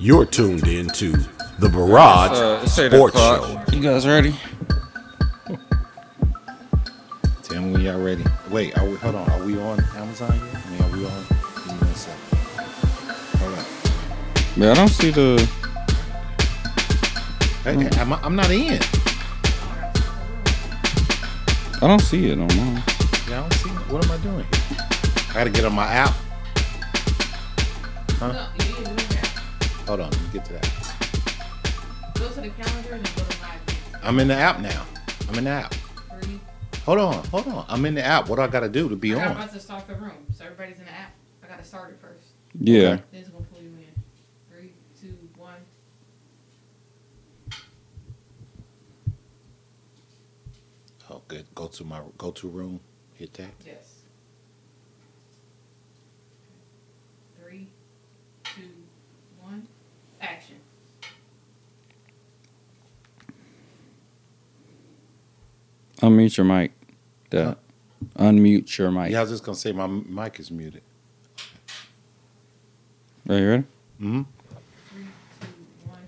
You're tuned in to the Burrage Uh, it's Sports. Show. You guys ready? Tell me when y'all ready. Wait, are we, hold on. Are we on Amazon yet? I mean, are we on? Give me one second. Hold on. Yeah, I don't see the. Hey, hey, I'm, I'm not in. I don't see it on mine. Yeah, I don't see. What am I doing here? I gotta get on my app. Huh? Hold on. Get to that. Go to the calendar and go to live. I'm in the app now. I'm in the app. Hold on. Hold on. I'm in the app. What do I gotta do to be on? I'm on? about to start the room, so everybody's in the app. I gotta start it first. Yeah. Okay. Then it's gonna pull you in. Three, two, one. Oh, good. Go to my go to room. Hit that. Yes. Three, two, one. Action. Unmute your mic. That. Unmute your mic. Yeah, I was just gonna say my mic is muted. Are you ready? hmm Three, two, one.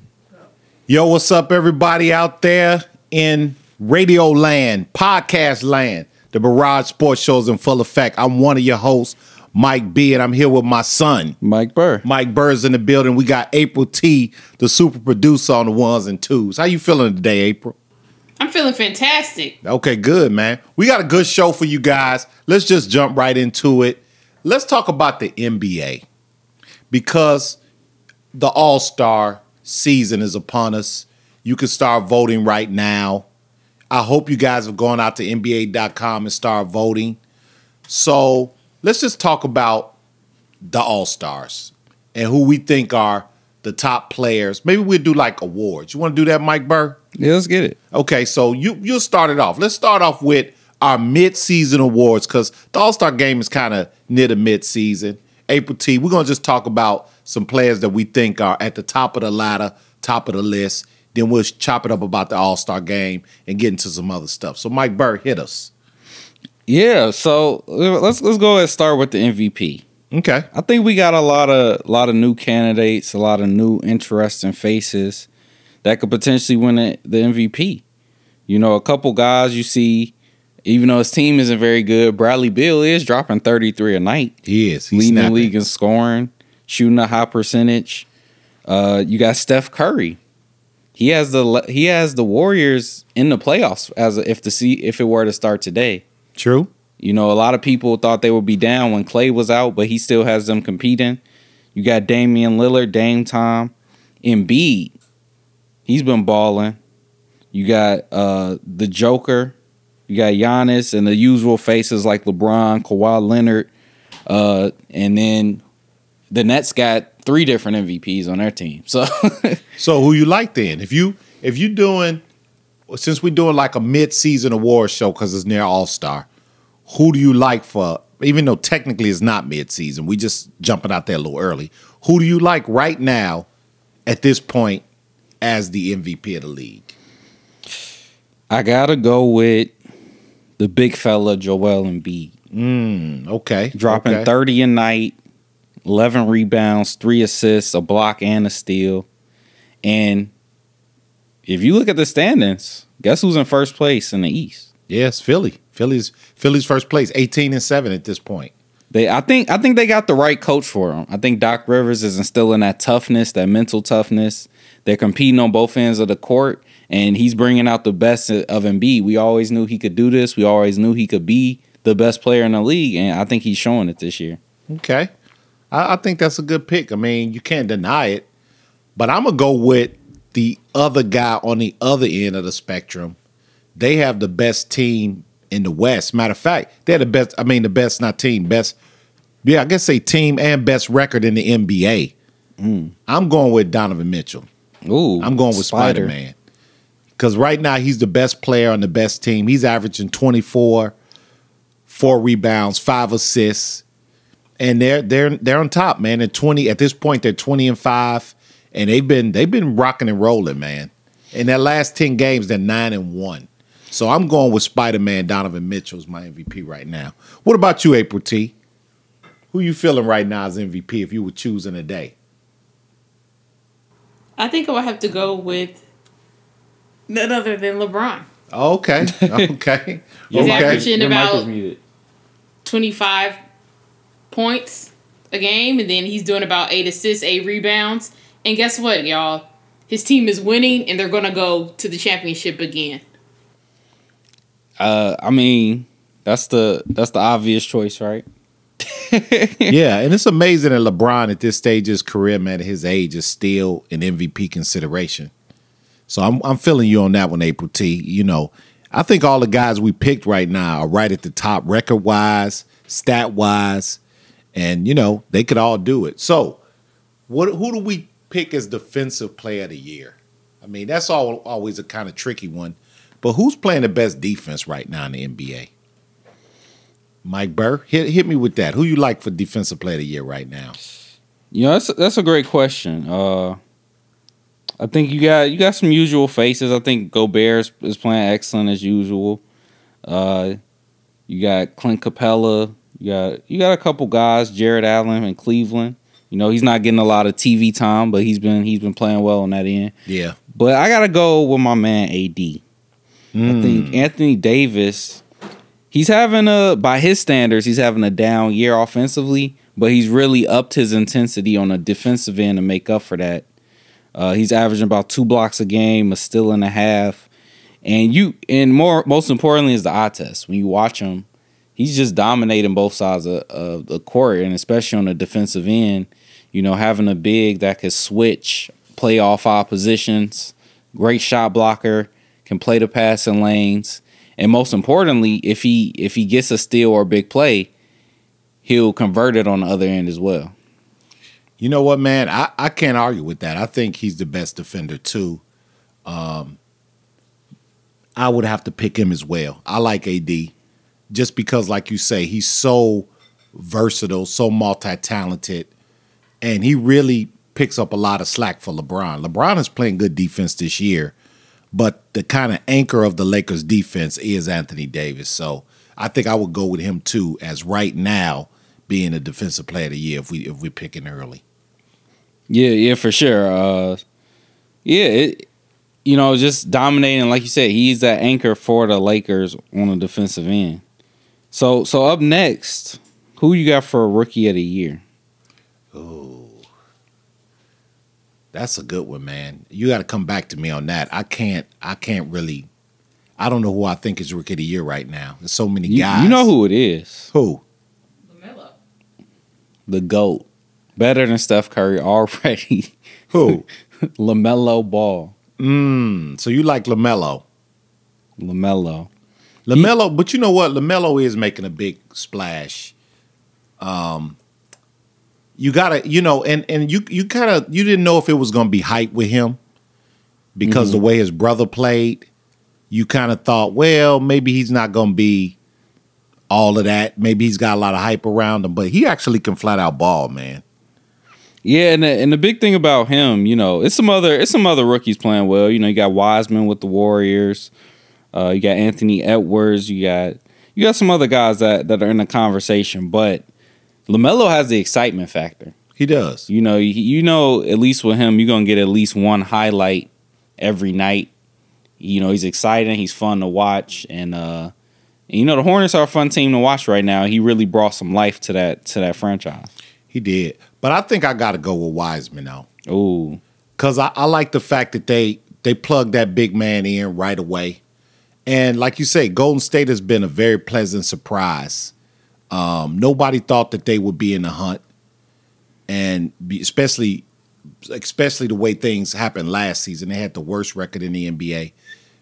Yo, what's up, everybody out there in radio land, podcast land? The Burrage Sports Show's in full effect. I'm one of your hosts, Mike B, and I'm here with my son, Mike Burr. Mike Burr's in the building. We got April T, the super producer on the ones and twos. How you feeling today, April? I'm feeling fantastic. Okay, good, man. We got a good show for you guys. Let's just jump right into it. Let's talk about the NBA because the All Star season is upon us. You can start voting right now. I hope you guys have gone out to NBA.com and start voting. So let's just talk about the All Stars and who we think are the top players. Maybe we'll do like awards. You want to do that, Mike Burr? Yeah, let's get it. Okay, so you you'll start it off. Let's start off with our mid-season awards because the All-Star game is kind of near the mid-season. April T, we're gonna just talk about some players that we think are at the top of the ladder, top of the list. Then we'll chop it up about the All-Star game and get into some other stuff. So Mike Burr, hit us. Yeah. So uh, let's let's go ahead and start with the MVP. Okay. I think we got a lot of a lot of new candidates, a lot of new interesting faces that could potentially win it, the MVP. You know, a couple guys you see, even though his team isn't very good, Bradley Beal is dropping 33 a night, He is. He's leading the league in scoring, shooting a high percentage. Uh, you got Steph Curry. He has the he has the Warriors in the playoffs as a, if the see if it were to start today. True. You know, a lot of people thought they would be down when Klay was out, but he still has them competing. You got Damian Lillard, Dame Time, Embiid. He's been balling. You got uh the Joker. You got Giannis and the usual faces like LeBron, Kawhi Leonard. Uh, and then the Nets got three different MVPs on their team. So So who you like then? If you if you doing since we're doing like a mid-season award show because it's near All Star, who do you like for? Even though technically it's not mid-season, we just jumping out there a little early. Who do you like right now at this point as the MVP of the league? I gotta go with the big fella Joel Embiid. Mm, okay, dropping okay. 30 a night, 11 rebounds, three assists, a block, and a steal. And if you look at the standings, guess who's in first place in the East? Yes, Philly. Philly's Philly's first place, eighteen and seven at this point. They, I think, I think they got the right coach for them. I think Doc Rivers is instilling that toughness, that mental toughness. They're competing on both ends of the court, and he's bringing out the best of Embiid. We always knew he could do this. We always knew he could be the best player in the league, and I think he's showing it this year. Okay. I, I think that's a good pick. I mean, you can't deny it. But I'm to go with the other guy on the other end of the spectrum. They have the best team in the West. Matter of fact, they're the best. I mean, the best, not team, best. Yeah, I guess say team and best record in the NBA. Hmm. I'm going with Donovan Mitchell. Ooh, I'm going with Spider Man. Because right now he's the best player on the best team. He's averaging 24, four rebounds, five assists. And they're they're they're on top, man. At 20, at this point, they're 20 and 5. And they've been they've been rocking and rolling, man. In their last 10 games, they're nine and one. So I'm going with Spider Man. Donovan Mitchell is my MVP right now. What about you, April T? Who you feeling right now as MVP if you were choosing a day? I think I would have to go with none other than LeBron. Okay, okay, He's okay. averaging about 25 points a game, and then he's doing about eight assists, eight rebounds. And guess what, y'all? His team is winning, and they're going to go to the championship again. Uh, I mean, that's the that's the obvious choice, right? yeah, and it's amazing that LeBron at this stage of his career, man, at his age, is still an MVP consideration. So I'm I'm feeling you on that one, April T. You know, I think all the guys we picked right now are right at the top, record wise, stat wise, and you know they could all do it. So, what who do we pick as defensive player of the year? I mean, that's all always a kind of tricky one. But who's playing the best defense right now in the NBA? Mike Burr, hit hit me with that. Who you like for defensive player of the year right now? You know, that's that's a great question. Uh, I think you got you got some usual faces. I think Gobert is, is playing excellent as usual. Uh, you got Clint Capela. You got you got a couple guys, Jarrett Allen in Cleveland. You know, he's not getting a lot of TV time, but he's been he's been playing well on that end. Yeah. But I gotta go with my man AD. I think Anthony Davis, he's having a by his standards, he's having a down year offensively, but he's really upped his intensity on a defensive end to make up for that. Uh, he's averaging about two blocks a game, a steal and a half, and you and more most importantly is the eye test. When you watch him, he's just dominating both sides of, of the court, and especially on the defensive end. You know, having a big that could switch, play off positions, great shot blocker, can play the passing lanes, and most importantly, if he if he gets a steal or a big play, he'll convert it on the other end as well. You know what, man? I, I can't argue with that. I think he's the best defender too. Um, I would have to pick him as well. I like AD just because, like you say, he's so versatile, so multi-talented, and he really picks up a lot of slack for LeBron. LeBron is playing good defense this year, but the kind of anchor of the Lakers defense is Anthony Davis. So I think I would go with him too, as right now being a defensive player of the year if we if we're picking early. Yeah, yeah, for sure. Uh, yeah, it, you know, just dominating, like you said, he's that anchor for the Lakers on the defensive end. So, so up next, who you got for a rookie of the year? That's a good one, man. You got to come back to me on that. I can't. I can't really. I don't know who I think is rookie of the year right now. There's so many You, guys. you know who it is? Who? LaMelo. The goat, better than Steph Curry already. Who? Lamelo Ball, mm, so you like Lamelo? Lamelo. Lamelo, but you know what? Lamelo is making a big splash. Um, you gotta, you know, and and you you kind of you didn't know if it was gonna be hype with him because the way his brother played. You kind of thought, well, maybe he's not gonna be all of that. Maybe he's got a lot of hype around him, but he actually can flat out ball, man. Yeah, and the, and the big thing about him, you know, it's some other it's some other rookies playing well. You know, you got Wiseman with the Warriors. Uh, you got Anthony Edwards. You got you got some other guys that that are in the conversation, but Lamelo has the excitement factor. He does. You know, you, know, at least with him, you're gonna get at least one highlight every night. You know, he's exciting. He's fun to watch, and uh, and, you know, the Hornets are a fun team to watch right now. He really brought some life to that to that franchise. He did, but I think I got to go with Wiseman though. Ooh, because I, I like the fact that they they plug that big man in right away, and like you say, Golden State has been a very pleasant surprise. Um, nobody thought that they would be in the hunt, and especially especially the way things happened last season. They had the worst record in the NBA,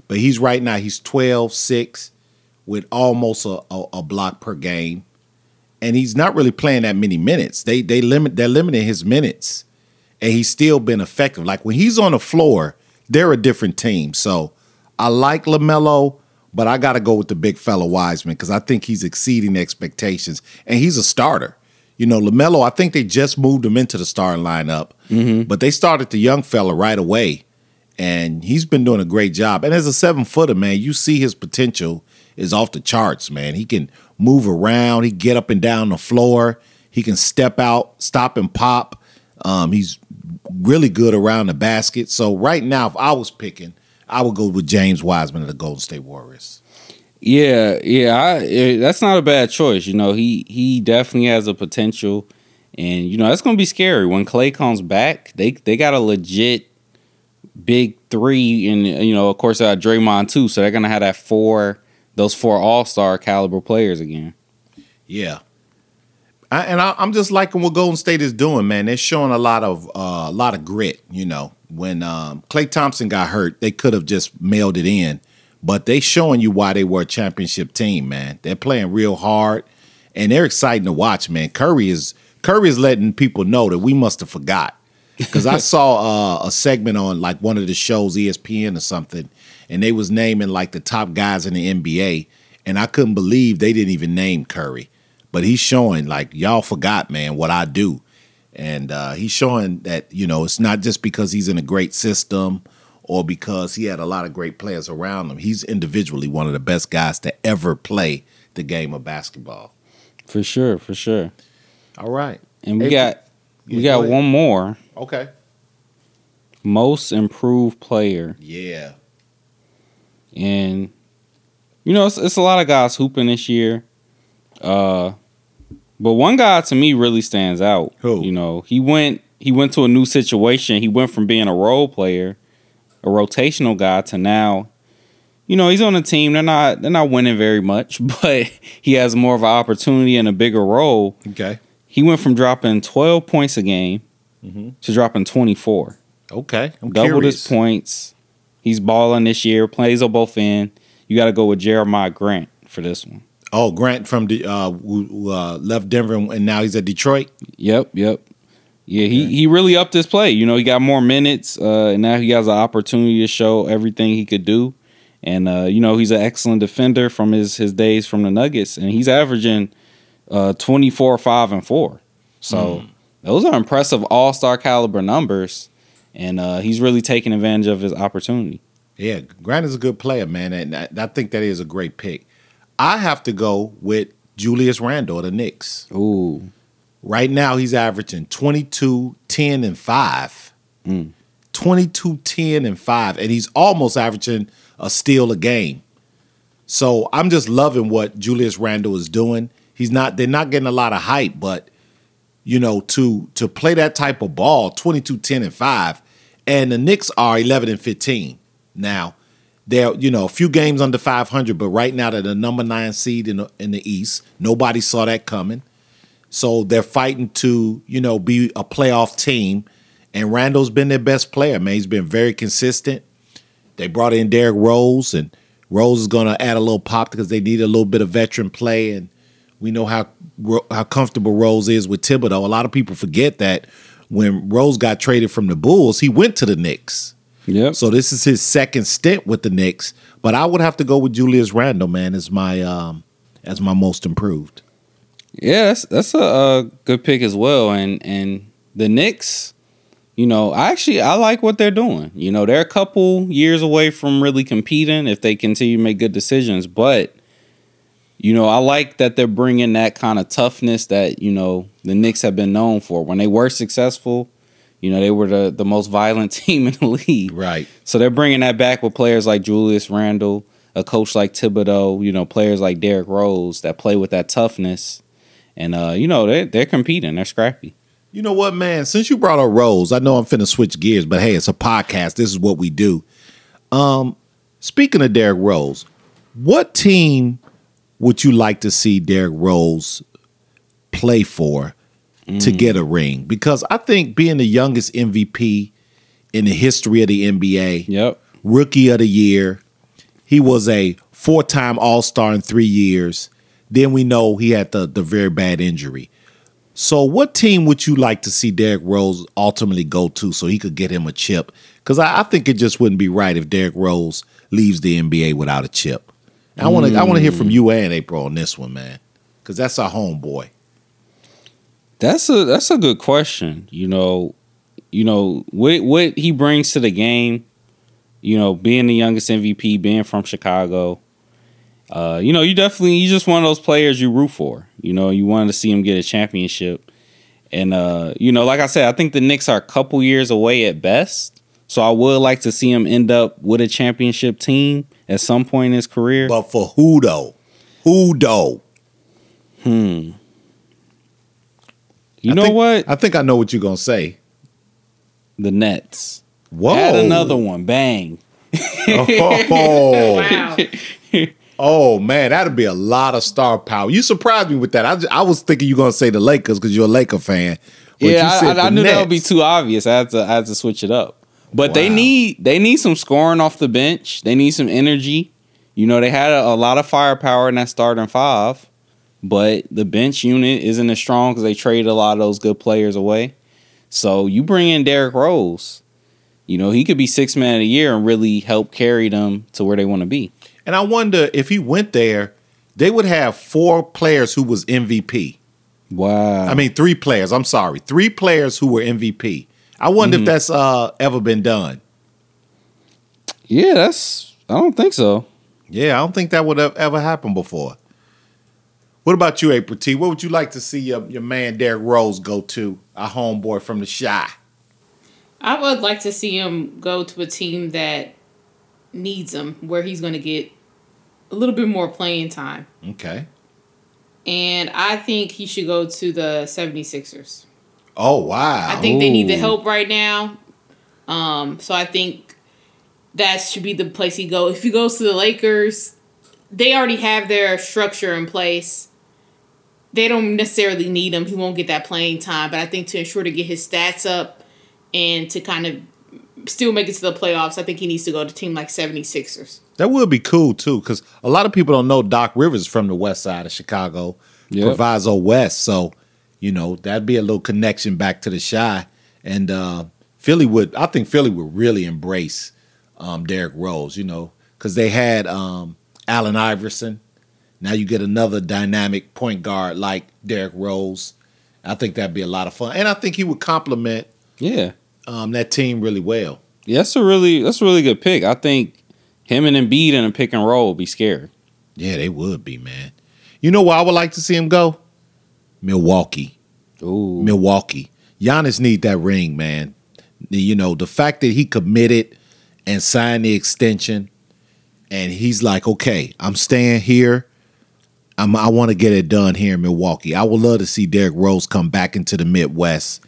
but he's right now he's 12-6 with almost a, a, a block per game, and he's not really playing that many minutes. They they limit they're limiting his minutes and he's still been effective. Like when he's on the floor, they're a different team. So I like LaMelo, but I got to go with the big fella Wiseman because I think he's exceeding expectations and he's a starter. You know, LaMelo, I think they just moved him into the starting lineup, but they started the young fella right away, and he's been doing a great job. And as a seven footer, man, you see his potential is off the charts, man. He can move around, he get up and down the floor, he can step out, stop and pop. Um, he's really good around the basket. So right now, if I was picking, I would go with James Wiseman of the Golden State Warriors. Yeah, yeah, I, eh, that's not a bad choice. You know, he he definitely has a potential, and you know that's gonna be scary when Klay comes back. They they got a legit big three, and you know, of course, they got Draymond too. So they're gonna have that four, those four All Star caliber players again. Yeah. I, and I, I'm just liking what Golden State is doing, man. They're showing a lot of uh, a lot of grit. You know, when um, Klay Thompson got hurt, they could have just mailed it in, but they showing you why they were a championship team, man. They're playing real hard, and they're exciting to watch, man. Curry is Curry is letting people know that we must have forgot because I saw uh, a segment on like one of the shows, ESPN or something, and they was naming like the top guys in the NBA, and I couldn't believe they didn't even name Curry, but he's showing like y'all forgot, man, what I do, and uh, he's showing that you know it's not just because he's in a great system or because he had a lot of great players around him. He's individually one of the best guys to ever play the game of basketball. For sure, for sure. All right, And we Hey, got we got go one more okay, most improved player, yeah, and you know it's, it's a lot of guys hooping this year. Uh, but one guy to me really stands out. Who? You know, he went he went to a new situation. He went from being a role player, a rotational guy, to now. You know, he's on a team. They're not they're not winning very much, but he has more of an opportunity and a bigger role. okay, He went from dropping 12 points a game Mhm. to dropping 24. okay. I'm Doubled curious. his points. He's balling this year. Plays on both end. You got to go with Jerami Grant for this one. Oh, Grant from the uh, who, uh, left Denver and now he's at Detroit. Yep, yep. Yeah, he, he really upped his play. You know, he got more minutes, uh, and now he has an opportunity to show everything he could do. And uh, you know, he's an excellent defender from his his days from the Nuggets, and he's averaging uh, 24, five, and four. So those are impressive All Star caliber numbers, and uh, he's really taking advantage of his opportunity. Yeah, Grant is a good player, man, and I, I think that is a great pick. I have to go with Julius Randle the Knicks. Ooh, Right now, he's averaging 22, 10, and 5. Mm. 22, 10, and 5. And he's almost averaging a steal a game. So I'm just loving what Julius Randle is doing. He's not, they're not getting a lot of hype, but you know, to to play that type of ball, 22, 10, and 5, and the Knicks are 11 and 15. Now, they're, you know, a few games under 500, but right now they're the number nine seed in the, in the East. Nobody saw that coming. So they're fighting to, you know, be a playoff team. And Randle's been their best player, man. He's been very consistent. They brought in Derrick Rose, and Rose is going to add a little pop because they need a little bit of veteran play. And we know how how comfortable Rose is with Thibodeau. A lot of people forget that when Rose got traded from the Bulls, he went to the Knicks. Yep. So this is his second stint with the Knicks. But I would have to go with Julius Randle, man, as my um as my most improved. Yeah, that's that's a, a good pick as well. And and the Knicks, you know, I actually I like what they're doing. You know, they're a couple years away from really competing if they continue to make good decisions. But you know, I like that they're bringing that kind of toughness that you know the Knicks have been known for. When they were successful, you know, they were the the most violent team in the league. Right. So they're bringing that back with players like Julius Randle, a coach like Thibodeau, you know, players like Derrick Rose that play with that toughness. And uh, you know, they're they're competing, they're scrappy. You know what, man? Since you brought up Rose, I know I'm finna switch gears, but hey, it's a podcast. This is what we do. Um, speaking of Derrick Rose, what team would you like to see Derrick Rose play for to get a ring? Because I think being the youngest MVP in the history of the NBA, Yep. rookie of the year. He was a four time All Star in three years. Then we know he had the, the very bad injury. So, what team would you like to see Derrick Rose ultimately go to so he could get him a chip? Because I, I think it just wouldn't be right if Derrick Rose leaves the NBA without a chip. I want to I want to hear from you and April on this one, man, because that's our homeboy. That's a that's a good question. You know, you know what what he brings to the game. You know, being the youngest MVP, being from Chicago. Uh, you know, you definitely you just one of those players you root for. You know, you wanted to see him get a championship, And uh, you know, like I said, I think the Knicks are a couple years away at best. So I would like to see him end up with a championship team at some point in his career. But for who though? Who though? You I know think- what? I think I know what you're gonna say. The Nets. Whoa! Add another one. Bang. Oh, Wow. oh man, that'd be a lot of star power. You surprised me with that. I, ju- I was thinking you're gonna say the Lakers because you're a Laker fan. But you yeah, said I, I, I the knew that would be too obvious. I had to I had to switch it up. But they need they need some scoring off the bench. They need some energy. You know, they had a, a lot of firepower in that starting five, but the bench unit isn't as strong because they traded a lot of those good players away. So you bring in Derrick Rose, you know, he could be six man of the year and really help carry them to where they want to be. And I wonder if he went there, they would have four players who was MVP. Wow. I mean, three players. I'm sorry, three players who were MVP. I wonder Mm-hmm. if that's uh, ever been done. yeah, that's I don't think so. Yeah, I don't think that would have ever happened before. What about you, April T? What would you like to see your, your man Derrick Rose go to? A homeboy from the Chi. I would like to see him go to a team that needs him, where he's going to get a little bit more playing time. Okay. And I think he should go to the 76ers. Oh wow. I think they need the help right now. Um, so I think that should be the place he go. If he goes to the Lakers, they already have their structure in place. They don't necessarily need him. He won't get that playing time, but I think to ensure to get his stats up and to kind of still make it to the playoffs, I think he needs to go to a team like 76ers. That would be cool too, because a lot of people don't know Doc Rivers from the west side of Chicago, Yep. Proviso West. So, you know, that'd be a little connection back to the Chi. And uh, Philly would, I think Philly would really embrace um, Derrick Rose, you know, because they had um, Allen Iverson. Now you get another dynamic point guard like Derrick Rose. I think that'd be a lot of fun, and I think he would complement Yeah. um, that team really well. Yeah, that's a really that's a really good pick. I think him and Embiid in a pick and roll would be scary. Yeah, they would be, man. You know where I would like to see him go? Milwaukee. Ooh. Milwaukee. Giannis need that ring, man. You know, the fact that he committed and signed the extension and he's like, okay, I'm staying here. I'm, I want to get it done here in Milwaukee. I would love to see Derrick Rose come back into the Midwest,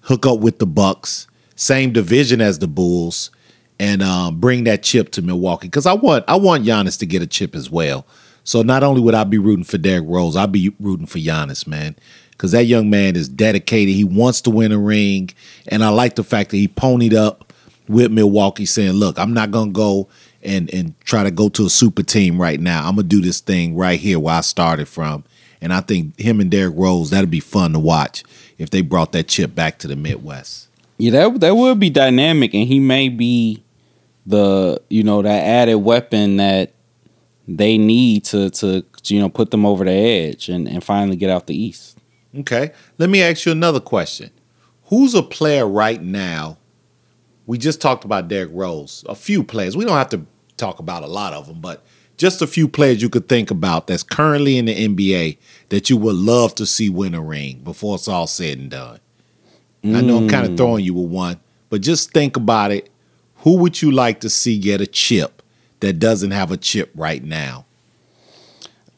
hook up with the Bucks, same division as the Bulls, and um, bring that chip to Milwaukee. Because I want I want Giannis to get a chip as well. So not only would I be rooting for Derrick Rose, I'd be rooting for Giannis, man. Because that young man is dedicated. He wants to win a ring. And I like the fact that he ponied up with Milwaukee saying, look, I'm not gonna go and and try to go to a super team right now. I'm gonna do this thing right here where I started from. And I think him and Derrick Rose, that'd be fun to watch if they brought that chip back to the Midwest. Yeah, that that would be dynamic, and he may be the you know that added weapon that they need to to you know put them over the edge and and finally get out the East. Okay. Let me ask you another question. Who's a player right now? We just talked about Derrick Rose. A few players. We don't have to talk about a lot of them, but just a few players you could think about that's currently in the NBA that you would love to see win a ring before it's all said and done. I know I'm kind of throwing you with one, but just think about it. Who would you like to see get a chip that doesn't have a chip right now?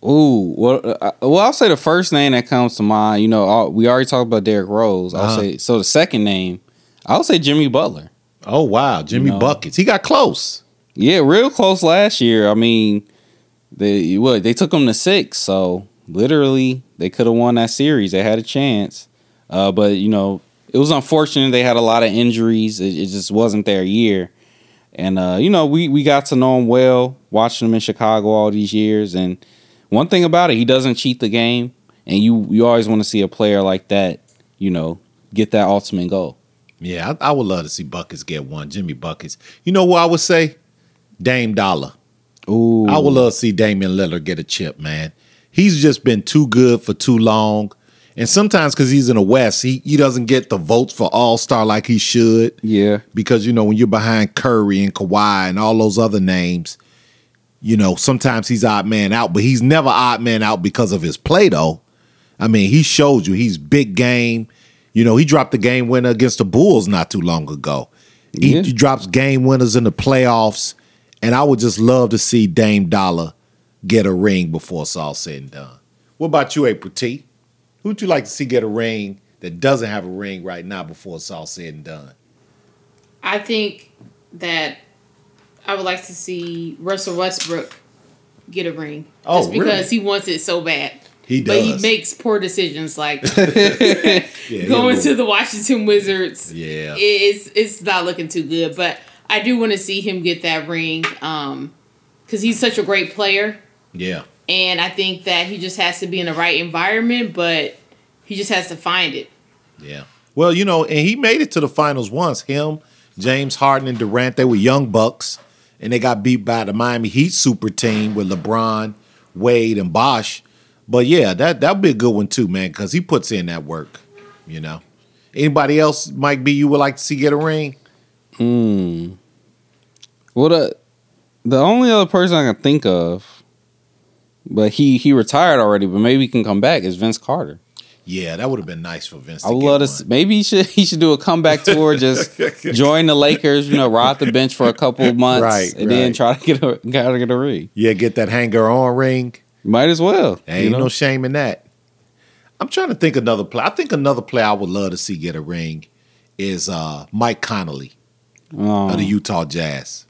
Ooh, well, uh, well, I'll say the first name that comes to mind. You know, uh, we already talked about Derrick Rose. I'll Uh-huh. say so. The second name, I'll say Jimmy Butler. Oh wow, Jimmy No. Buckets. He got close. Yeah, real close last year. I mean, they what they took them to six, so literally they could have won that series. They had a chance, uh, but you know it was unfortunate. They had a lot of injuries. It, it just wasn't their year, and uh, you know we we got to know him well, watching him in Chicago all these years. And one thing about it, he doesn't cheat the game, and you you always want to see a player like that, you know, get that ultimate goal. Yeah, I, I would love to see Buckets get one. Jimmy Buckets. You know what I would say? Dame Dollar. Ooh, I would love to see Damian Lillard get a chip, man. He's just been too good for too long. And sometimes because he's in the West, he, he doesn't get the votes for All Star like he should. yeah, Because, you know, when you're behind Curry and Kawhi and all those other names, you know, sometimes he's odd man out, but he's never odd man out because of his play, though. I mean, he showed you he's big game. You know, he dropped the game winner against the Bulls not too long ago. He, Yeah. he drops game winners in the playoffs, and I would just love to see Dame Dollar get a ring before it's all said and done. What about you, April T? Who'd you like to see get a ring that doesn't have a ring right now before it's all said and done? I think that I would like to see Russell Westbrook get a ring. Oh, just because really? he wants it so bad. He does. But he makes poor decisions like Yeah, going to the Washington Wizards. Yeah. It's it's not looking too good. But I do want to see him get that ring. Um because he's such a great player. yeah. And I think that he just has to be in the right environment, but he just has to find it. Yeah. Well, you know, and he made it to the finals once. Him, James Harden, and Durant, they were young bucks, and they got beat by the Miami Heat super team with LeBron, Wade, and Bosh. But yeah, that that'd be a good one too, man, because he puts in that work. You know. Anybody else, Mike B, you would like to see get a ring? Well, the the only other person I can think of, but he he retired already, but maybe he can come back is Vince Carter. Yeah, that would have been nice for Vince. I to would love to. Maybe he should he should do a comeback tour. Just join the Lakers. You know, ride the bench for a couple of months, Right, and then try to get a gotta get a ring. Yeah, get that hanger on ring. Might as well. Ain't you know? no shame in that. I'm trying to think another play. I think another player I would love to see get a ring is uh, Mike Conley. Um, of the Utah Jazz.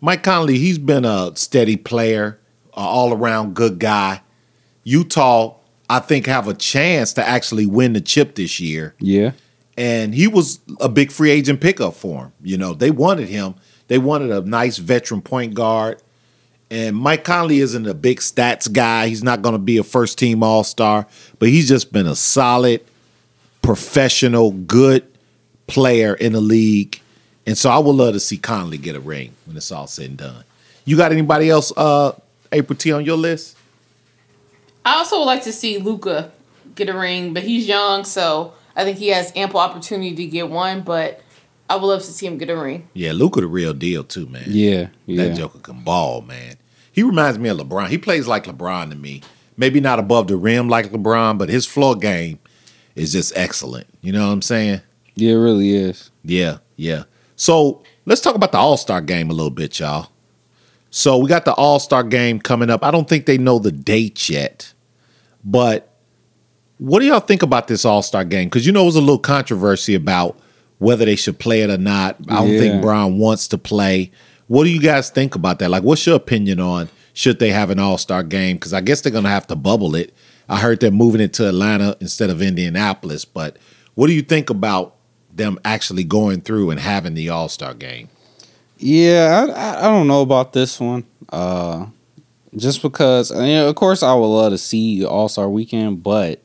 Mike Conley, he's been a steady player, all around good guy. Utah, I think, have a chance to actually win the chip this year. yeah. And he was a big free agent pickup for him. You know, they wanted him. They wanted a nice veteran point guard. And Mike Conley isn't a big stats guy. He's not going to be a first team all star, but he's just been a solid, professional, good player in the league. And so I would love to see Conley get a ring when it's all said and done. You got anybody else, uh, April T, on your list? I also would like to see Luka get a ring, but he's young, so I think he has ample opportunity to get one. But I would love to see him get a ring. Yeah, Luka the real deal too, man. Yeah. Yeah. That Joker can ball, man. He reminds me of LeBron. He plays like LeBron to me. Maybe not above the rim like LeBron, but his floor game is just excellent. You know what I'm saying? Yeah, it really is. Yeah, yeah. So let's talk about the All Star game a little bit, y'all. So we got the All Star game coming up. I don't think they know the date yet, but what do y'all think about this All Star game? Because you know, it was a little controversy about whether they should play it or not. I don't Yeah. think Brown wants to play. What do you guys think about that? Like, what's your opinion on should they have an All Star game? Because I guess they're going to have to bubble it. I heard they're moving it to Atlanta instead of Indianapolis. But what do you think about them actually going through and having the All Star game? Yeah, I, I, don't know about this one. Uh, just because, I mean, of course, I would love to see All Star Weekend, but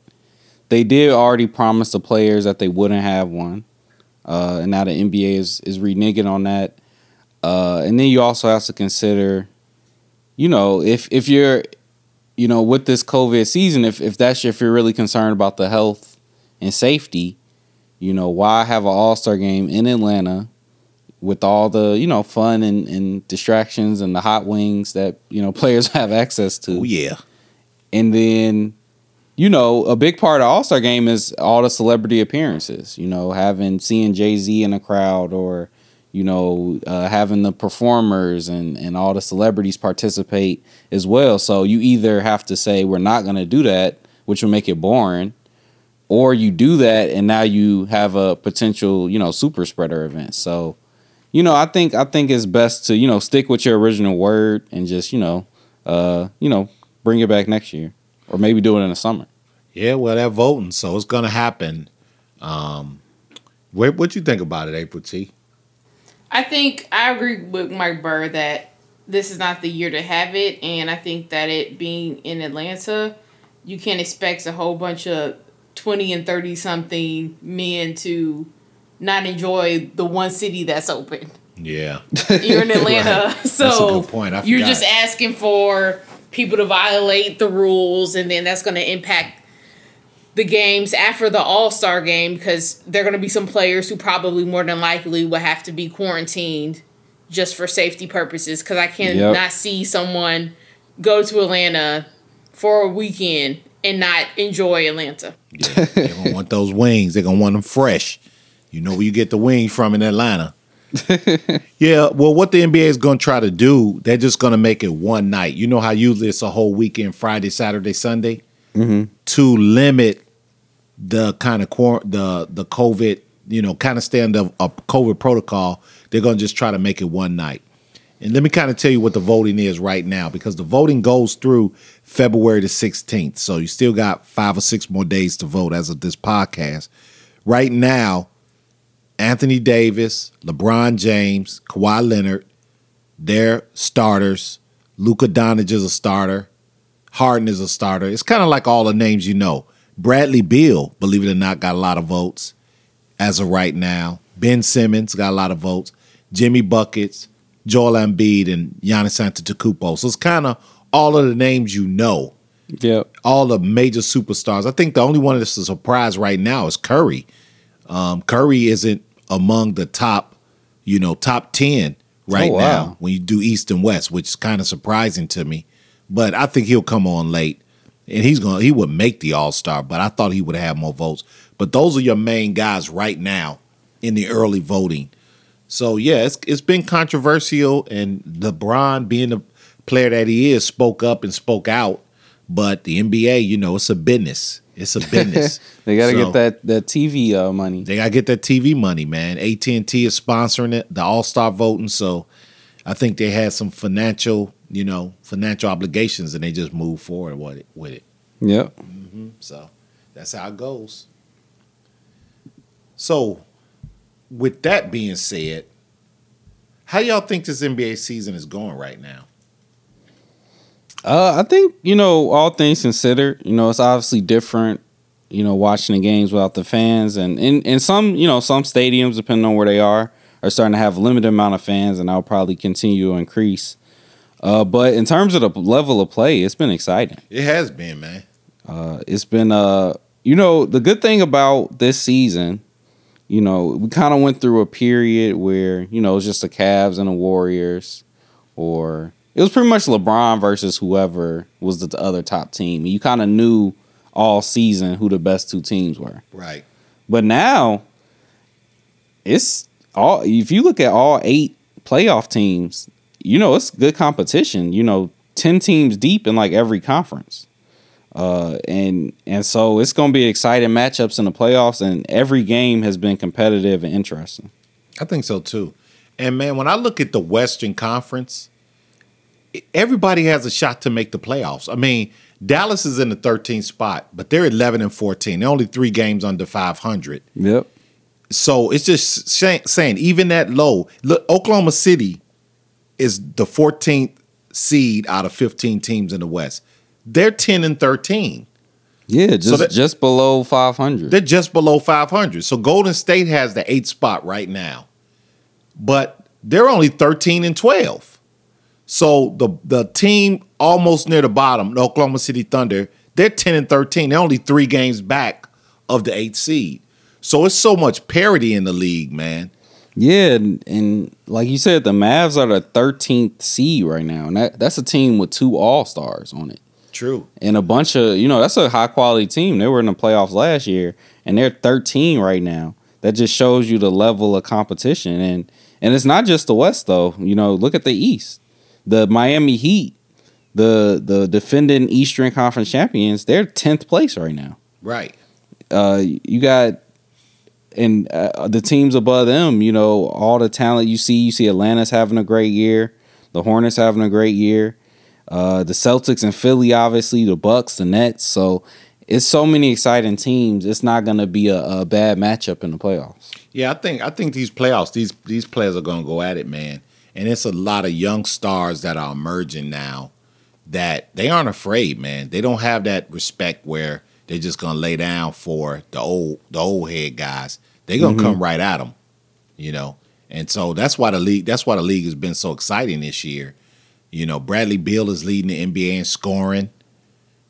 they did already promise the players that they wouldn't have one, uh, and now the NBA is is reneging on that. Uh, and then you also have to consider, you know, if if you're, you know, with this COVID season, if if that's if you're really concerned about the health and safety, you know, why have an All Star game in Atlanta? with all the you know fun and, and distractions and the hot wings that you know players have access to Oh yeah, and then you know a big part of all star game is all the celebrity appearances you know having seeing jay-z in a crowd or you know uh, having the performers and and all the celebrities participate as well so you either have to say we're not going to do that which will make it boring or you do that and now you have a potential you know super spreader event so you know i think i think it's best to you know stick with your original word and just you know uh you know bring it back next year or maybe do it in the summer yeah. Well, they're voting, so it's going to happen. Um, what what you think about it, April T? I think I agree with Mike Burr that this is not the year to have it, and I think that it being in Atlanta, you can't expect a whole bunch of twenty and thirty something men to not enjoy the one city that's open. Yeah, You're in Atlanta, Right. so That's a good point. I you're just asking for people to violate the rules, and then that's going to impact the games after the All Star game because there are going to be some players who probably more than likely will have to be quarantined just for safety purposes. Because I cannot Yep. see someone go to Atlanta for a weekend and not enjoy Atlanta. Yeah, they're gonna want those wings. They're gonna want them fresh. You know where you get the wings from in Atlanta. yeah, well, what the NBA is gonna try to do, they're just gonna make it one night. You know how usually it's a whole weekend, Friday, Saturday, Sunday, mm-hmm. to limit the kind of quar- the the COVID, you know, kind of stand of a COVID protocol. They're gonna just try to make it one night. And let me kind of tell you what the voting is right now because the voting goes through February the 16th. So you still got five or six more days to vote as of this podcast. Right now, Anthony Davis, LeBron James, Kawhi Leonard, they're starters. Luka Doncic is a starter. Harden is a starter. It's kind of like all the names you know. Bradley Beal, believe it or not, got a lot of votes as of right now. Ben Simmons got a lot of votes. Jimmy Buckets, Joel Embiid, and Giannis Antetokounmpo. So it's kind of all of the names you know, Yep. all the major superstars. I think the only one that's a surprise right now is Curry. Um, Curry isn't among the top, you know, top ten right Oh, wow. now when you do East and West, which is kind of surprising to me. But I think he'll come on late, and he's going. to He would make the All Star, but I thought he would have more votes. But those are your main guys right now in the early voting. So yeah, it's it's been controversial, and LeBron, being the player that he is, spoke up and spoke out. But the NBA, you know, it's a business. It's a business. They got to So, get that that TV uh, money. They gotta get that TV money, man. AT and T is sponsoring it, the All Star voting. So I think they had some financial, you know, financial obligations, and they just moved forward with it. With it. Yep. So that's how it goes. So, with that being said, how y'all think this NBA season is going right now? Uh, I think you know all things considered, you know it's obviously different. You know, watching the games without the fans, and in in some you know some stadiums, depending on where they are, are starting to have a limited amount of fans, and that'll probably continue to increase. Uh, but in terms of the level of play, it's been exciting. It has been, man. Uh, it's been uh, you know, the good thing about this season, you know, we kind of went through a period where you know it was just the Cavs and the Warriors, or it was pretty much LeBron versus whoever was the, the other top team. You kind of knew all season who the best two teams were. Right. But now it's all if you look at all eight playoff teams, you know, it's good competition. You know, 10 teams deep in like every conference. Uh and and so it's going to be exciting matchups in the playoffs and every game has been competitive and interesting. I think so too. And man, when I look at the Western Conference, everybody has a shot to make the playoffs. I mean, Dallas is in the 13th spot, but they're 11 and 14. They're only three games under 500. Yep. So it's just say- saying, even that low, look, Oklahoma City is the 14th seed out of 15 teams in the West. They're 10 and 13. Yeah, just that- just below 500. They're just below 500. So Golden State has the eighth spot right now, but they're only 13 and 12. So the the team almost near the bottom, the Oklahoma City Thunder, they're 10 and 13. They're only three games back of the eighth seed. So it's so much parity in the league, man. Yeah, and, and like you said, the Mavs are the 13th seed right now, and that, that's a team with two All Stars on it, True. and a bunch of you know that's a high quality team. They were in the playoffs last year, and they're 13 right now. That just shows you the level of competition, and and it's not just the West though. You know, look at the East, the Miami Heat, the the defending Eastern Conference champions. They're 10th place right now. Right. uh, you got and uh, the teams above them, you know, all the talent you see. You see Atlanta's having a great year, the Hornets having a great year, uh, the Celtics and Philly, obviously, the Bucks, the Nets. So it's so many exciting teams. It's not going to be a, a bad matchup in the playoffs. Yeah, I think I think these playoffs, these these players are going to go at it, man. And it's a lot of young stars that are emerging now that they aren't afraid, man. They don't have that respect where they're just going to lay down for the old the old head guys. They're going to mm-hmm. come right at them, you know. And so that's why the league that's why the league has been so exciting this year. You know, Bradley Beal is leading the NBA in scoring.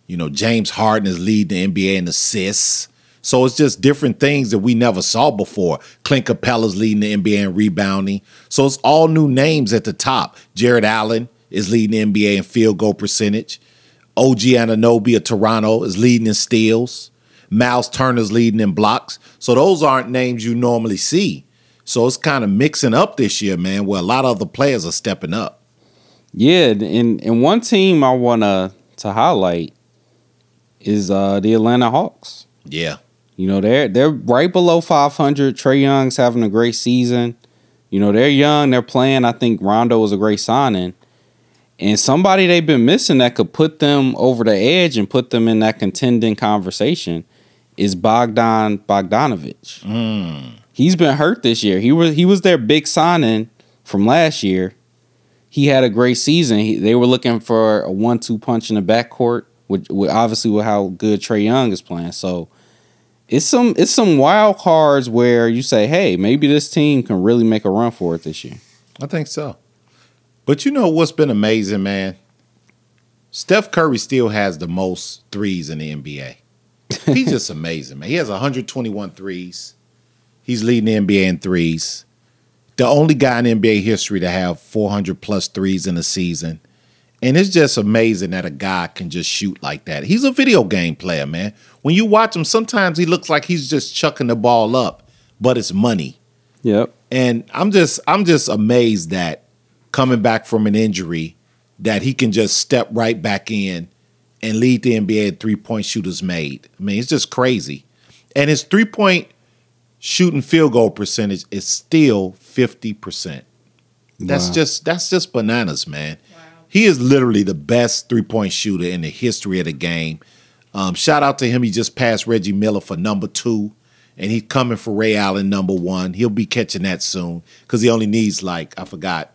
You know, James Harden is leading the NBA in assists. So it's just different things that we never saw before. Clint Capela's leading the NBA in rebounding. So it's all new names at the top. Jarrett Allen is leading the NBA in field goal percentage. OG Anunoby of Toronto is leading in steals. Miles Turner's leading in blocks. So those aren't names you normally see. So it's kind of mixing up this year, man, where a lot of other players are stepping up. Yeah, and and one team I wanna to highlight is uh the Atlanta Hawks. Yeah. You know, they're they're right below 500. Trae Young's having a great season. You know, they're young, they're playing. I think Rondo was a great signing. And somebody they've been missing that could put them over the edge and put them in that contending conversation is Bogdan Bogdanovich. Mm. He's been hurt this year. He was he was their big signing from last year. He had a great season. He, they were looking for a one-two punch in the backcourt, which, with obviously with how good Trae Young is playing. So it's some it's some wild cards where you say, hey, maybe this team can really make a run for it this year. I think so. But you know what's been amazing, man? Steph Curry still has the most threes in the NBA. He's just amazing, man. He has 121 threes. He's leading the NBA in threes. The only guy in NBA history to have 400 plus threes in a season. And it's just amazing that a guy can just shoot like that. He's a video game player, man. When you watch him, sometimes he looks like he's just chucking the ball up, but it's money. Yep. And I'm just I'm just amazed that coming back from an injury that he can just step right back in and lead the NBA in three point shooters made. I mean, it's just crazy. And his three point shooting field goal percentage is still 50%. That's Wow. just that's just bananas, man. He is literally the best three point shooter in the history of the game. Um, shout out to him. He just passed Reggie Miller for number two, and he's coming for Ray Allen number one. He'll be catching that soon because he only needs like I forgot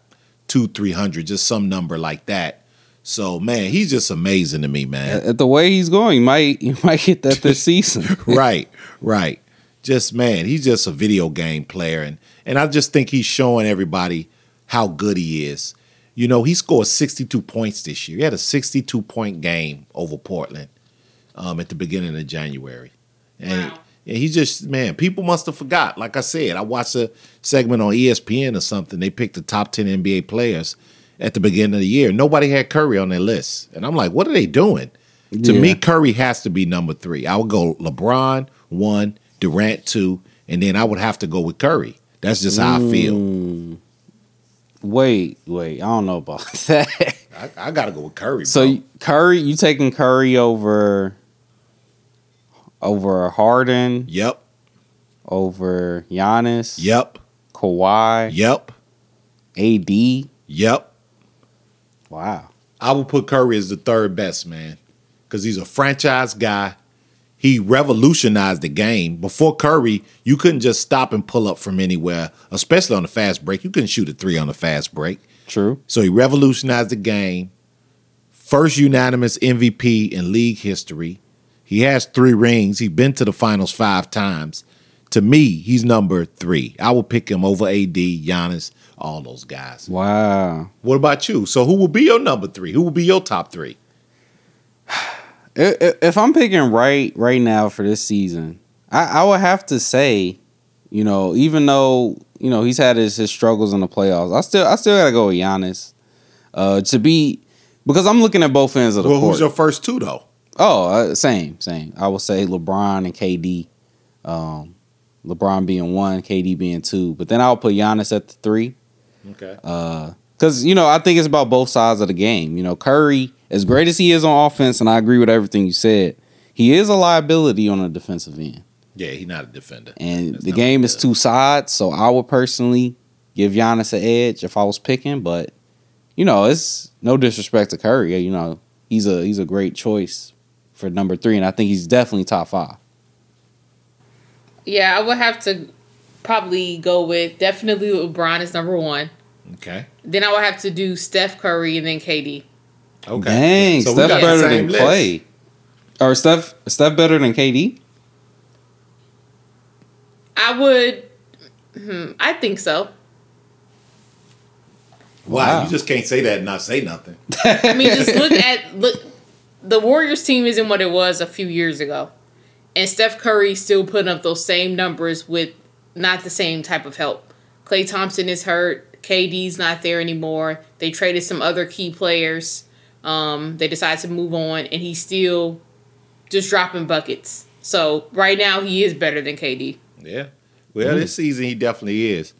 two, three hundred, just some number like that. So man, he's just amazing to me, man. At the way he's going, might he might get that this season. right, right. Just man, he's just a video game player, and and I just think he's showing everybody how good he is. You know, he scored 62 points this year. He had a 62 point game over Portland um, at the beginning of January, and. Wow. And he just man, people must have forgot. Like I said, I watched a segment on ESPN or something. They picked the top ten NBA players at the beginning of the year. Nobody had Curry on their list, and I'm like, what are they doing? To Yeah. me, Curry has to be number three. I would go LeBron one, Durant two, and then I would have to go with Curry. That's just how I feel. Wait, wait, I don't know about that. I, I got to go with Curry. so bro. Curry, you taking Curry over over Harden, yep, over Giannis, yep, Kawhi, yep, AD. yep. Wow. I would put Curry as the third best man because he's a franchise guy. He revolutionized the game. Before Curry, you couldn't just stop and pull up from anywhere, especially on the fast break. You couldn't shoot a three on the fast break. True. So he revolutionized the game. First unanimous MVP in league history. He has three rings. He's been to the finals five times. To me, he's number three. I will pick him over AD, Giannis, all those guys. Wow. What about you? So who will be your number three? Who will be your top three? I- I- If I'm picking right right now for this season, I, I would have to say, you know, even though you know he's had his, his struggles in the playoffs, I still I still gotta go with Giannis. Uh, to be because I'm looking at both ends of the Well, court. who's your first two though? oh, uh, same same. I would say LeBron and KD. Um, LeBron being one, KD being two, but then I'll put Giannis at the three. Okay. Because, you know, I think it's about both sides of the game. You know, Curry, as great as he is on offense, and I agree with everything you said, he is a liability on the defensive end. Yeah, he's not a defender. And That's the game is two sides, so I would personally give Giannis an edge if I was picking. But, you know, it's no disrespect to Curry. You know, he's a he's a great choice for number three, and I think he's definitely top five. Yeah, I would have to probably go with definitely LeBron is number one. Okay. Then I would have to do Steph Curry and then KD. Okay. Dang, So we Steph got the better than list. Klay. Or Steph Steph better than KD? I would. Hmm, I think so. Wow, Wow. you just can't say that and not say nothing. I mean, just look at look. The Warriors team isn't what it was a few years ago, and Steph Curry still putting up those same numbers with not the same type of help. Klay Thompson is hurt. KD's not there anymore. They traded some other key players Um, they decide to move on, and he's still just dropping buckets. So right now, he is better than KD. Yeah. Well, this season he definitely is.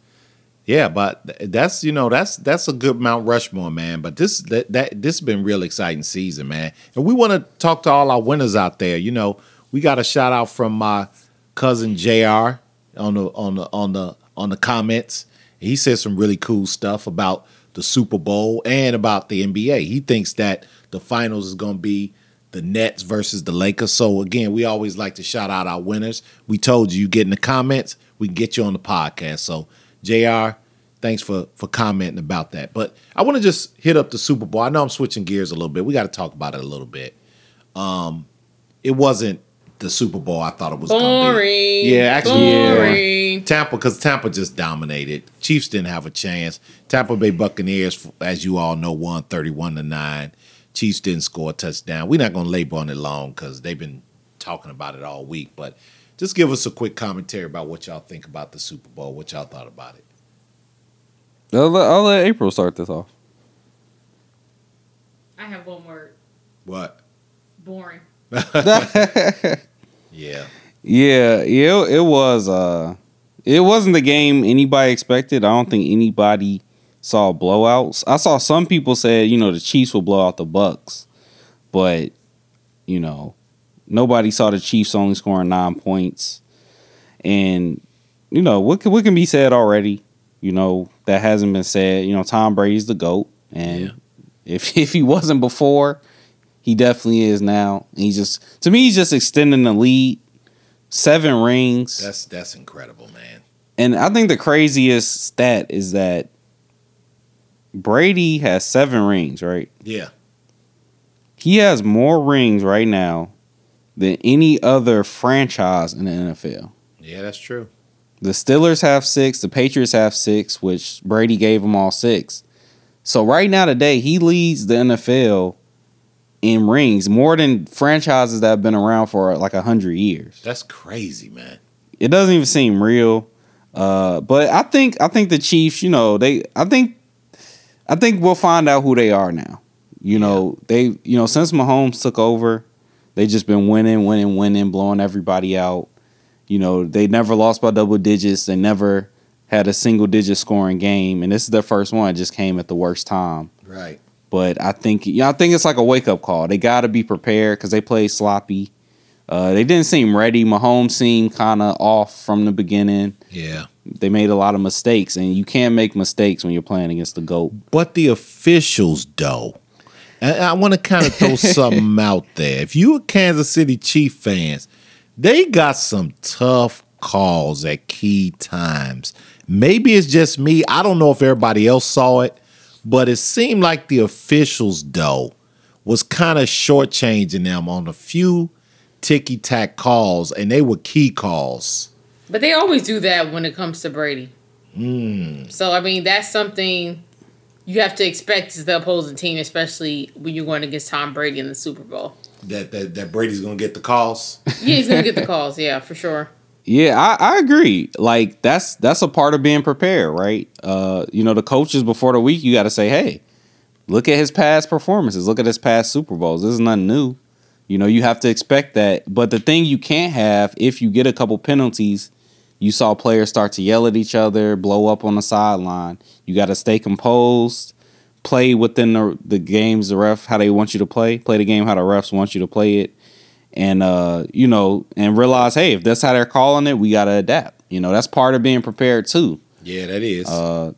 Yeah, but that's you know that's that's a good Mount Rushmore, man. But this that, that this has been real exciting season, man. And we want to talk to all our winners out there. You know, we got a shout out from my cousin Jr. on the on the on the on the comments. He said some really cool stuff about the Super Bowl and about the NBA. He thinks that the finals is going to be the Nets versus the Lakers. So again, we always like to shout out our winners. We told you, you get in the comments, we can get you on the podcast. So Jr. Thanks for for commenting about that. But I want to just hit up the Super Bowl. I know I'm switching gears a little bit. We got to talk about it a little bit. Um, it wasn't the Super Bowl I thought it was. gonna be. Boring. Yeah, actually, yeah. Tampa, because Tampa just dominated. Chiefs didn't have a chance. Tampa Bay Buccaneers, as you all know, won 31 to 9. Chiefs didn't score a touchdown. We're not going to labor on it long because they've been talking about it all week. But just give us a quick commentary about what y'all think about the Super Bowl, what y'all thought about it. I'll let, I'll let April start this off. I have one word. What? Boring. Yeah. Yeah, yeah, it, it was. Uh, it wasn't the game anybody expected. I don't think anybody saw blowouts. I saw some people say, you know, the Chiefs will blow out the Bucs, but you know, nobody saw the Chiefs only scoring nine points. And you know what can, what can be said already? You know that hasn't been said. You know, Tom Brady's the goat, and Yeah. if if he wasn't before, he definitely is now. And he's just to me, he's just extending the lead. Seven rings. That's that's incredible, man. And I think the craziest stat is that Brady has seven rings, right? Yeah. He has more rings right now than any other franchise in the NFL. Yeah, that's true. The Steelers have six, the Patriots have six, which Brady gave them all six. So right now today, he leads the NFL in rings more than franchises that have been around for like a hundred years. That's crazy, man. it doesn't even seem real. Uh, but I think I think the Chiefs, you know, they I think I think we'll find out who they are now. You know, they you know, since Mahomes took over, they just been winning, winning, winning, blowing everybody out. You know, they never lost by double digits. They never had a single digit scoring game. And this is their first one. It just came at the worst time. Right. But I think yeah, I think it's like a wake up call. They got to be prepared because they played sloppy. Uh, they didn't seem ready. Mahomes seemed kind of off from the beginning. Yeah. They made a lot of mistakes, and you can't make mistakes when you're playing against the goat. But the officials, though, and I want to kind of throw something out there. If you are Kansas City Chief fans, they got some tough calls at key times. Maybe it's just me. I don't know if everybody else saw it, but it seemed like the officials, though, was kind of shortchanging them on a few ticky tack calls, and they were key calls. But they always do that when it comes to Brady. Hmm. So I mean, that's something you have to expect as the opposing team, especially when you're going against Tom Brady in the Super Bowl. That that, that Brady's gonna get the calls. Yeah, he's gonna get the calls. Yeah, for sure. Yeah, I, I agree. Like that's that's a part of being prepared, right? Uh, you know, the coaches before the week, you got to say, hey, look at his past performances. Look at his past Super Bowls. This is nothing new. You know, you have to expect that. But the thing you can't have if you get a couple penalties, you saw players start to yell at each other, blow up on the sideline. You got to stay composed, play within the the games the ref how they want you to play, play the game how the refs want you to play it, and uh, you know, and realize, hey, if that's how they're calling it, we got to adapt. You know, that's part of being prepared too. Yeah, that is. Uh,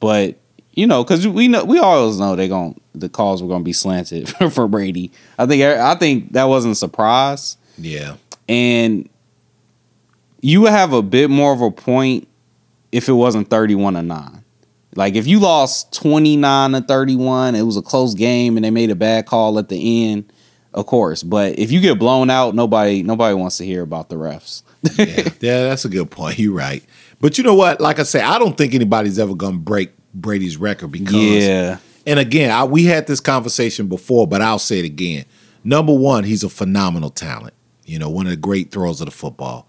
but you know, because we know we always know they gon' the calls were gonna be slanted for Brady. I think I think that wasn't a surprise, yeah. and you would have a bit more of a point if it wasn't thirty-one to nine. Like if you lost twenty-nine to thirty-one, it was a close game, and they made a bad call at the end. Of course, but if you get blown out, nobody nobody wants to hear about the refs. yeah, yeah, that's a good point. You're right. But you know what? Like I say, I don't think anybody's ever to break Brady's record because. Yeah, And again, I, we had this conversation before, but I'll say it again. Number one, he's a phenomenal talent. You know, one of the great throwers of the football.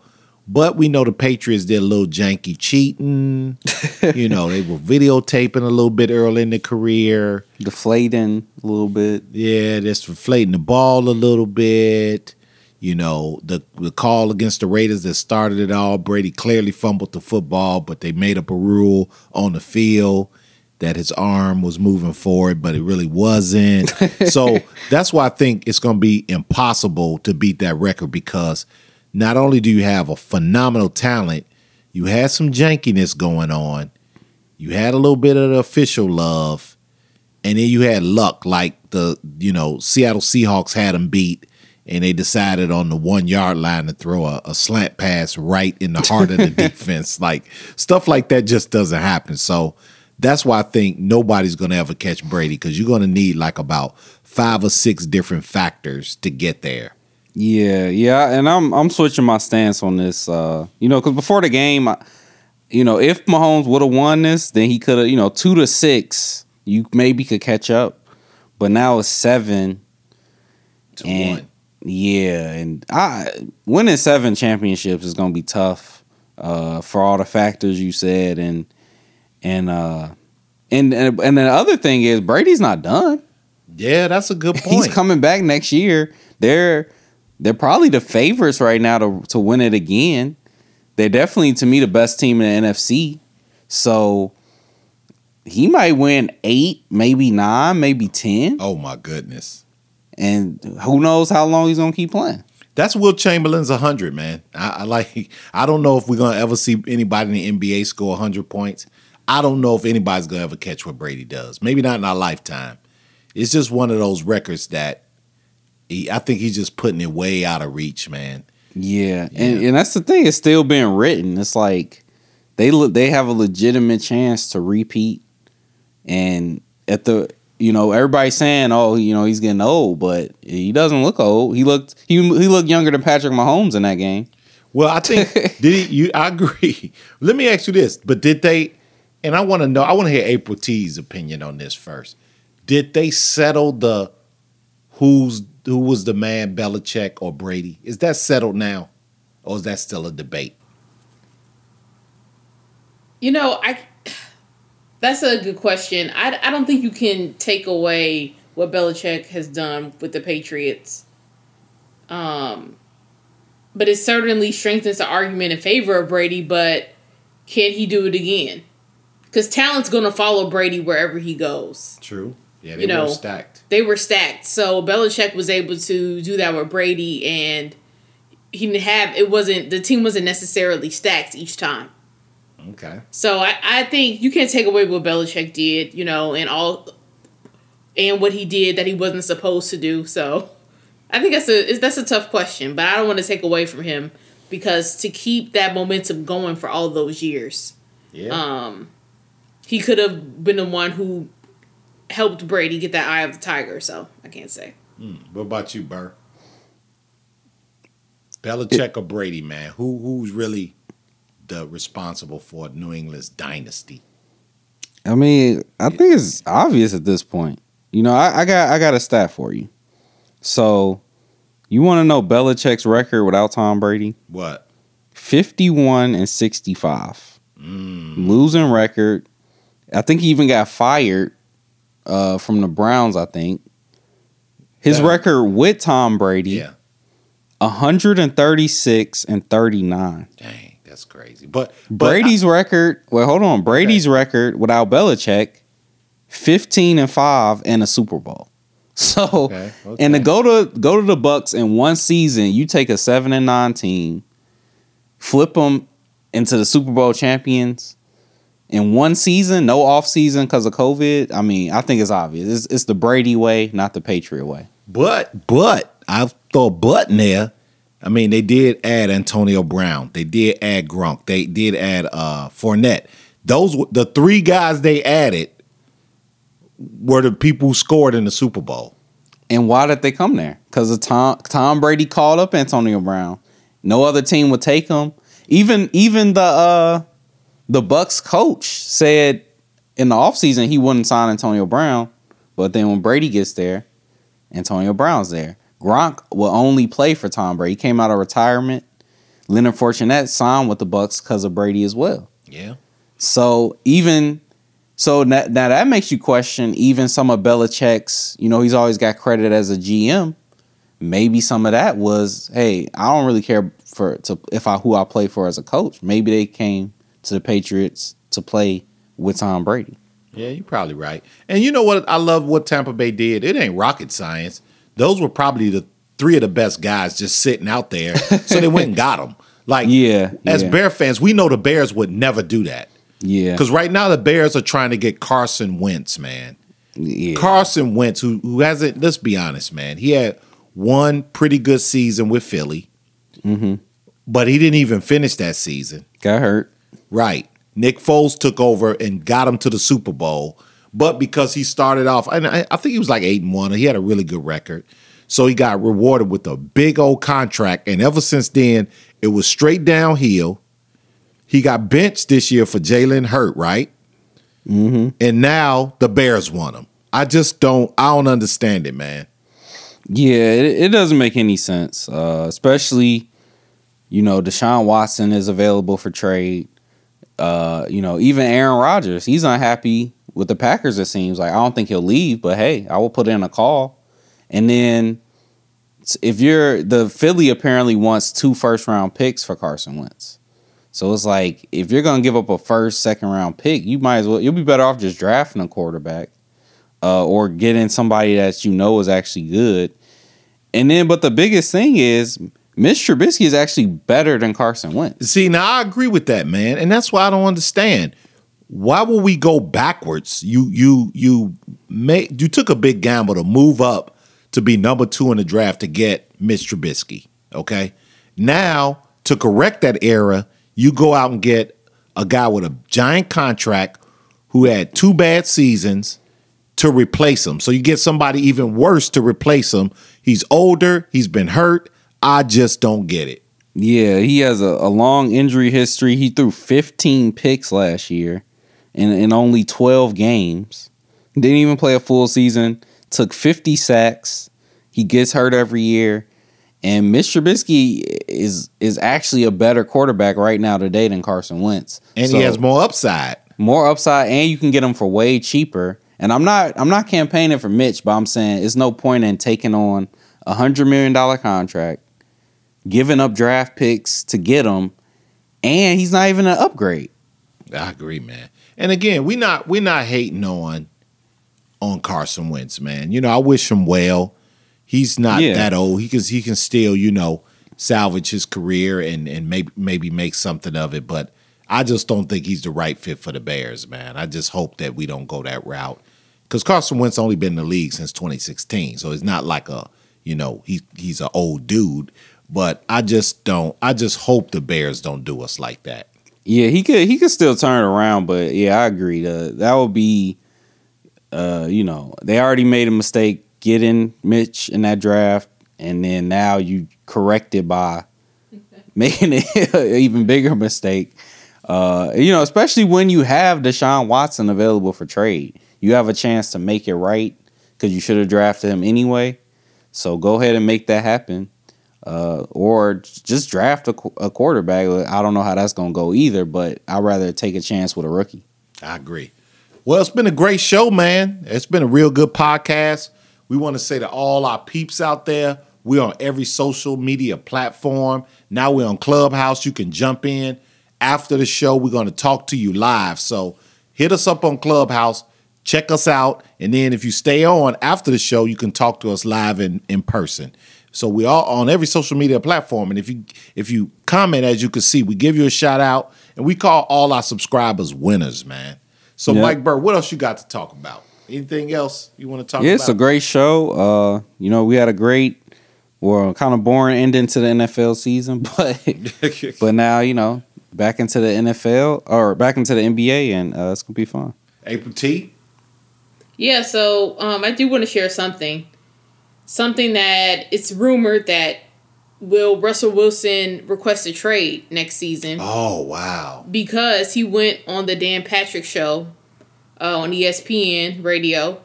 But we know the Patriots did a little janky cheating. you know, they were videotaping a little bit early in the career. Deflating a little bit. Yeah, just deflating the ball a little bit. You know, the the call against the Raiders that started it all. Brady clearly fumbled the football, but they made up a rule on the field that his arm was moving forward, but it really wasn't. so that's why I think it's going to be impossible to beat that record because not only do you have a phenomenal talent, you had some jankiness going on, you had a little bit of the official love, and then you had luck, like the you know Seattle Seahawks had them beat. And they decided on the one yard line to throw a, a slant pass right in the heart of the defense. Like stuff like that just doesn't happen. So that's why I think nobody's going to ever catch Brady because you're going to need like about five or six different factors to get there. Yeah, yeah, and I'm I'm switching my stance on this. Uh, you know, because before the game, I, you know, if Mahomes would have won this, then he could have, you know, two to six, you maybe could catch up. But now it's seven To and one. yeah, and I winning seven championships is gonna be tough uh, for all the factors you said, and and uh, and and and the other thing is Brady's not done. Yeah, that's a good point. He's coming back next year. They're they're probably the favorites right now to to win it again. They're definitely to me the best team in the NFC. So he might win eight, maybe nine, maybe ten, Oh my goodness. and who knows how long he's gonna keep playing. That's Wilt Chamberlain's 100, man. I, I like I don't know if we're going to ever see anybody in the NBA score 100 points. I don't know if anybody's going to ever catch what Brady does. Maybe not in our lifetime. It's just one of those records that he, I think he's just putting it way out of reach, man. Yeah, and and that's the thing. It's still being written. It's like they look they have a legitimate chance to repeat, and at the you know everybody's saying oh you know he's getting old, but he doesn't look old. He looked he he looked younger than Patrick Mahomes in that game. Well, I think did he, you? I agree. Let me ask you this: But did they? And I want to know. I want to hear April T's opinion on this first. Did they settle the who's who was the man, Belichick or Brady? Is that settled now, or is that still a debate? You know, I that's a good question. I, I don't think you can take away what Belichick has done with the Patriots. Um, but it certainly strengthens the argument in favor of Brady. But can he do it again? Because talent's going to follow Brady wherever he goes. True. Yeah, they You know, were stacked. They were stacked, so Belichick was able to do that with Brady, and he didn't have it wasn't the team wasn't necessarily stacked each time. Okay. So I, I think you can't take away what Belichick did, you know, and all and what he did that he wasn't supposed to do. So I think that's a that's a tough question, but I don't want to take away from him because to keep that momentum going for all those years, Yeah. um, he could have been the one who helped Brady get that eye of the tiger. So I can't say. what about you, Burr? Belichick or Brady, man? Who who's really the responsible for New England's dynasty? I mean, I think it's obvious at this point. You know, I, I got I got a stat for you. So, you want to know Belichick's record without Tom Brady? What? 51 and 65. Mm. Losing record. I think he even got fired uh, from the Browns, I think. His Yeah. record with Tom Brady, Yeah. 136 and 39. Dang, that's crazy. But, but Brady's record, well, hold on. Brady's record without Belichick, 15 and 5 and a Super Bowl. So, Okay, okay. and to go to go to the Bucs in one season, you take a 7 and 9 team, flip them into the Super Bowl champions in one season, no off season because of COVID. I mean, I think it's obvious. It's, it's the Brady way, not the Patriot way. But but I thought but in there. I mean, they did add Antonio Brown. They did add Gronk. They did add uh Fournette. Those the three guys they added were the people who scored in the Super Bowl. And why did they come there? Because of Tom Tom Brady called up Antonio Brown. No other team would take him. Even even the uh the Bucs coach said in the offseason he wouldn't sign Antonio Brown. But then when Brady gets there, Antonio Brown's there. Gronk will only play for Tom Brady. He came out of retirement. Leonard Fournette signed with the Bucs because of Brady as well. Yeah. So even so now, now that makes you question even some of Belichick's. You know, he's always got credit as a GM. Maybe some of that was, hey, I don't really care for to if I who I play for as a coach. Maybe they came to the Patriots to play with Tom Brady. Yeah, you're probably right. And you know what? I love what Tampa Bay did. It ain't rocket science. Those were probably the three of the best guys just sitting out there. so they went and got them. Like, Yeah, as yeah. Bear fans, we know the Bears would never do that. Yeah, Because right now the Bears are trying to get Carson Wentz, man. yeah. Carson Wentz, who who hasn't, let's be honest, man. He had one pretty good season with Philly, Mm-hmm. but he didn't even finish that season. got hurt. Right. Nick Foles took over and got him to the Super Bowl. But because he started off, and I, I think he was like eight and one, he had a really good record. So he got rewarded with a big old contract. And ever since then, it was straight downhill. He got benched this year for Jalen Hurts, right? Mm-hmm. And now the Bears want him. I just don't, I don't understand it, man. Yeah, it, it doesn't make any sense. Uh, especially, you know, Deshaun Watson is available for trade. Uh, you know, even Aaron Rodgers, he's unhappy with the Packers. It seems like I don't think he'll leave, but hey, I will put in a call. And then, if you're the Philly, apparently wants two first round picks for Carson Wentz. So it's like if you're gonna give up a first, second round pick, you might as well. You'll be better off just drafting a quarterback, uh, or getting somebody that you know is actually good. And then, but the biggest thing is, Mitch Trubisky is actually better than Carson Wentz. See, now I agree with that, man, and that's why I don't understand. Why will we go backwards? You you you make you took a big gamble to move up to be number two in the draft to get Mitch Trubisky. Okay, now to correct that error, you go out and get a guy with a giant contract who had two bad seasons to replace him. So you get somebody even worse to replace him. He's older. He's been hurt. I just don't get it. Yeah, he has a, a long injury history. He threw 15 picks last year in, in only 12 games. Didn't even play a full season. Took 50 sacks. He gets hurt every year. And Mitch Trubisky is is actually a better quarterback right now today than Carson Wentz. And So- he has more upside. more upside and you can get him for way cheaper. And I'm not I'm not campaigning for Mitch, but I'm saying it's no point in taking on a hundred million dollar contract, giving up draft picks to get him, and he's not even an upgrade. I agree, man. And again, we not we not hating on on Carson Wentz, man. You know, I wish him well. He's not Yeah. that old. He can he can still, you know, salvage his career and and maybe maybe make something of it. But I just don't think he's the right fit for the Bears, man. I just hope that we don't go that route. Because Carson Wentz only been in the league since 2016, so it's not like a you know he he's an old dude. But I just don't. I just hope the Bears don't do us like that. Yeah, he could he could still turn it around, but yeah, I agree. Uh, that would be, uh, you know, they already made a mistake getting Mitch in that draft, and then now you correct it by making it an even bigger mistake. Uh, you know, especially when you have Deshaun Watson available for trade, you have a chance to make it right because you should have drafted him anyway. So go ahead and make that happen uh, or just draft a, a quarterback. I don't know how that's going to go either, but I'd rather take a chance with a rookie. I agree. Well, it's been a great show, man. It's been a real good podcast. We want to say to all our peeps out there, we're on every social media platform. Now we're on Clubhouse. You can jump in after the show. We're going to talk to you live. So hit us up on Clubhouse, check us out, and then if you stay on after the show, you can talk to us live in, in person. So we are on every social media platform, and if you if you comment, as you can see, we give you a shout out, and we call all our subscribers winners, man. So Yeah. Mike Burr, what else you got to talk about? Anything else you want to talk Yeah, about? it's a great show. Uh, you know, we had a great, well, kind of boring ending to the NFL season, but but now you know back into the NFL or back into the NBA, and uh, it's gonna be fun. April T. Yeah, so um, I do want to share something. Something that it's rumored that will Russell Wilson request a trade next season. Oh wow. because he went on the Dan Patrick show uh, on ESPN radio,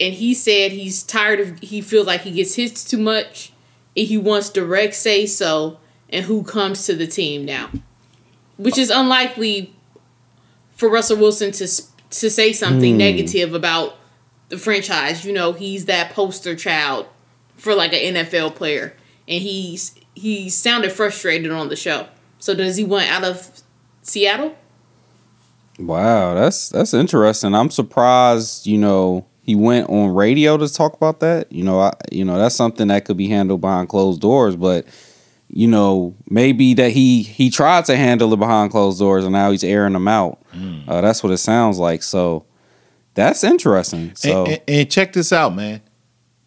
and he said he's tired of he feels like he gets hit too much, and he wants direct say so and who comes to the team now, which is unlikely for Russell Wilson to to say something negative about the franchise. You know, he's that poster child for like an NFL player, and he's he sounded frustrated on the show. So does he want out of Seattle? Wow, that's that's interesting. I'm surprised, you know, he went on radio to talk about that. You know, I you know, that's something that could be handled behind closed doors, but you know, maybe that he he tried to handle it behind closed doors and now he's airing them out. Uh, that's what it sounds like. So that's interesting. So And, and- and check this out, man.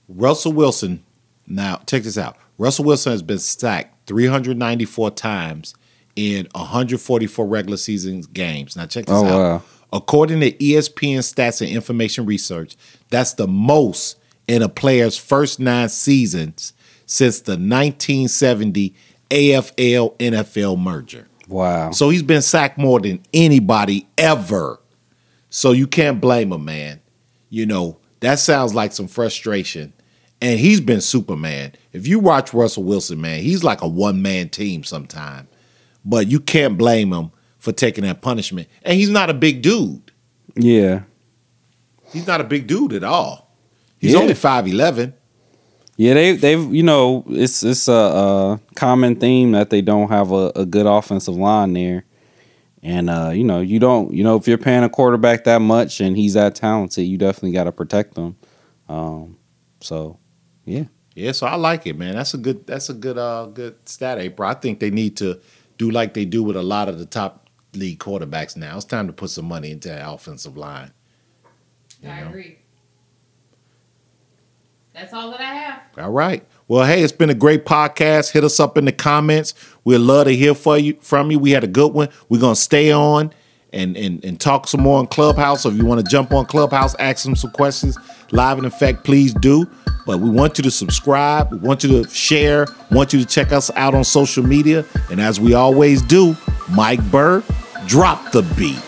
Russell Wilson. Now, check this out. Russell Wilson has been sacked 394 times in 144 regular season games. Now, check this Oh, out. wow. According to ESPN Stats and Information Research, that's the most in a player's first nine seasons since the 1970 AFL NFL merger. wow. So he's been sacked more than anybody ever. So you can't blame him, man. You know, that sounds like some frustration. And he's been Superman. If you watch Russell Wilson, man, he's like a one man team sometime. But you can't blame him for taking that punishment. And he's not a big dude. yeah. He's not a big dude at all. He's Yeah. only 5'11. Yeah, they they've you know it's it's a, a common theme that they don't have a, a good offensive line there, and uh, you know you don't you know if you're paying a quarterback that much and he's that talented, you definitely got to protect them. Um, so yeah, Yeah, so I like it, man. That's a good that's a good uh good stat, April. I think they need to do like they do with a lot of the top league quarterbacks now. It's time to put some money into that offensive line. You I know? agree. That's all that I have. All right. Well, hey, it's been a great podcast. Hit us up in the comments. We'd love to hear for you from you. We had a good one. We're gonna stay on and and, and talk some more on Clubhouse. So if you want to jump on Clubhouse, ask them some questions live and in effect, please do. But we want you to subscribe. We want you to share. Want you to check us out on social media. And as we always do, Mike Burr, drop the beat.